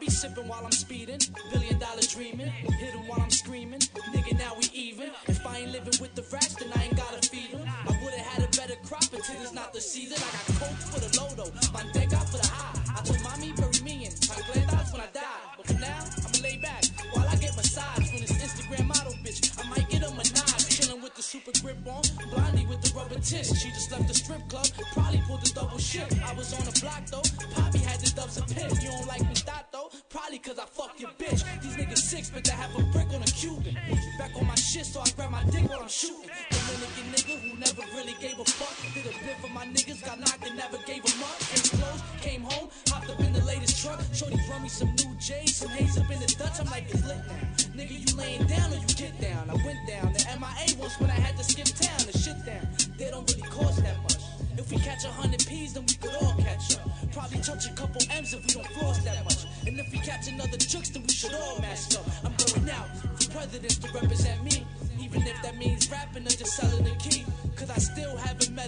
Be sipping while I'm speeding, billion dollar dreaming, hit 'em while I'm screaming. Until it's not the season. I got coke for the lodo, manteca for the high. I told mommy bury me in chancletas when I die. But for now, I'ma lay back while I get massage from this Instagram model bitch. I might get a menage, chilling with the super grip on, blondie with the rubber tits. She just left the strip club, probably pulled the double shift. I was on the block though, Poppy had the dubs a pit. You don't like me that though? Probably cause I fuck your bitch. These niggas six, but they have a brick on a Cuban. Back on my shit, so I grab my dick while I'm shooting. A fuck. Did a bit for my niggas, got knocked and never gave them up. Came close, came home, hopped up in the latest truck. Shorty run me some new J's, some haze up in the Dutch. I'm like, it's lit now. Nigga, you laying down or you get down? I went down. The MIA once when I had to skip town. The shit down. They don't really cost that much. If we catch a hundred P's, then we could all catch up. Probably touch a couple M's if we don't floss that much. And if we catch another chooks, then we should all mash up. I'm going out for presidents to represent me. Even if that means rapping or just selling the key. Cause I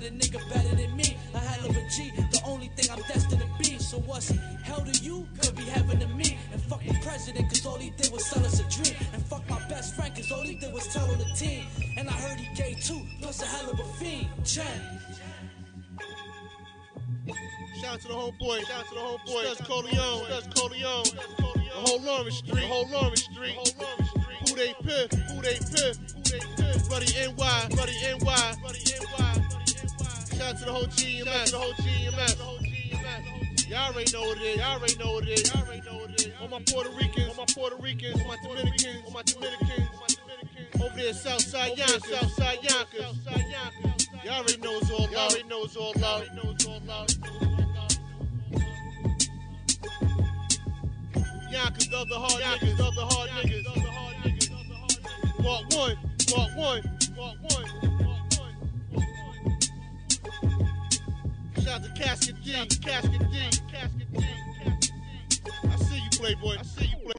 still a nigga better than me. A hell of a G, the only thing I'm destined to be. So what's hell to you could be heaven to me. And fuck the president, cause all he did was sell us a dream. And fuck my best friend, cause all he did was tell on the team. And I heard he gay too, plus a hell of a fiend. Chen. Shout out to the homeboy. Shout out to the homeboy. Studs Coleon. Studs Coleon. The whole Lawrence Street. The whole Lawrence Street. Who they piff? Who they piff? Who they piff? Buddy NY. Buddy NY. Buddy NY. Shout out to the whole GMS. The whole GMS. Y'all already know what it is. Y'all already know what it is. Y'all already know what it is. All my Puerto Ricans. All my Puerto Ricans. All my Dominicans. All my Dominicans. Over there, Southside Yonkers. Southside Yonkers. Y'all already know it's all love. Y'all already know it's all love. Y'all already know it's all love. Yonkers, the hard niggas, the hard niggas, the hard niggas. Part one, part one. Casket see you, Playboy. I see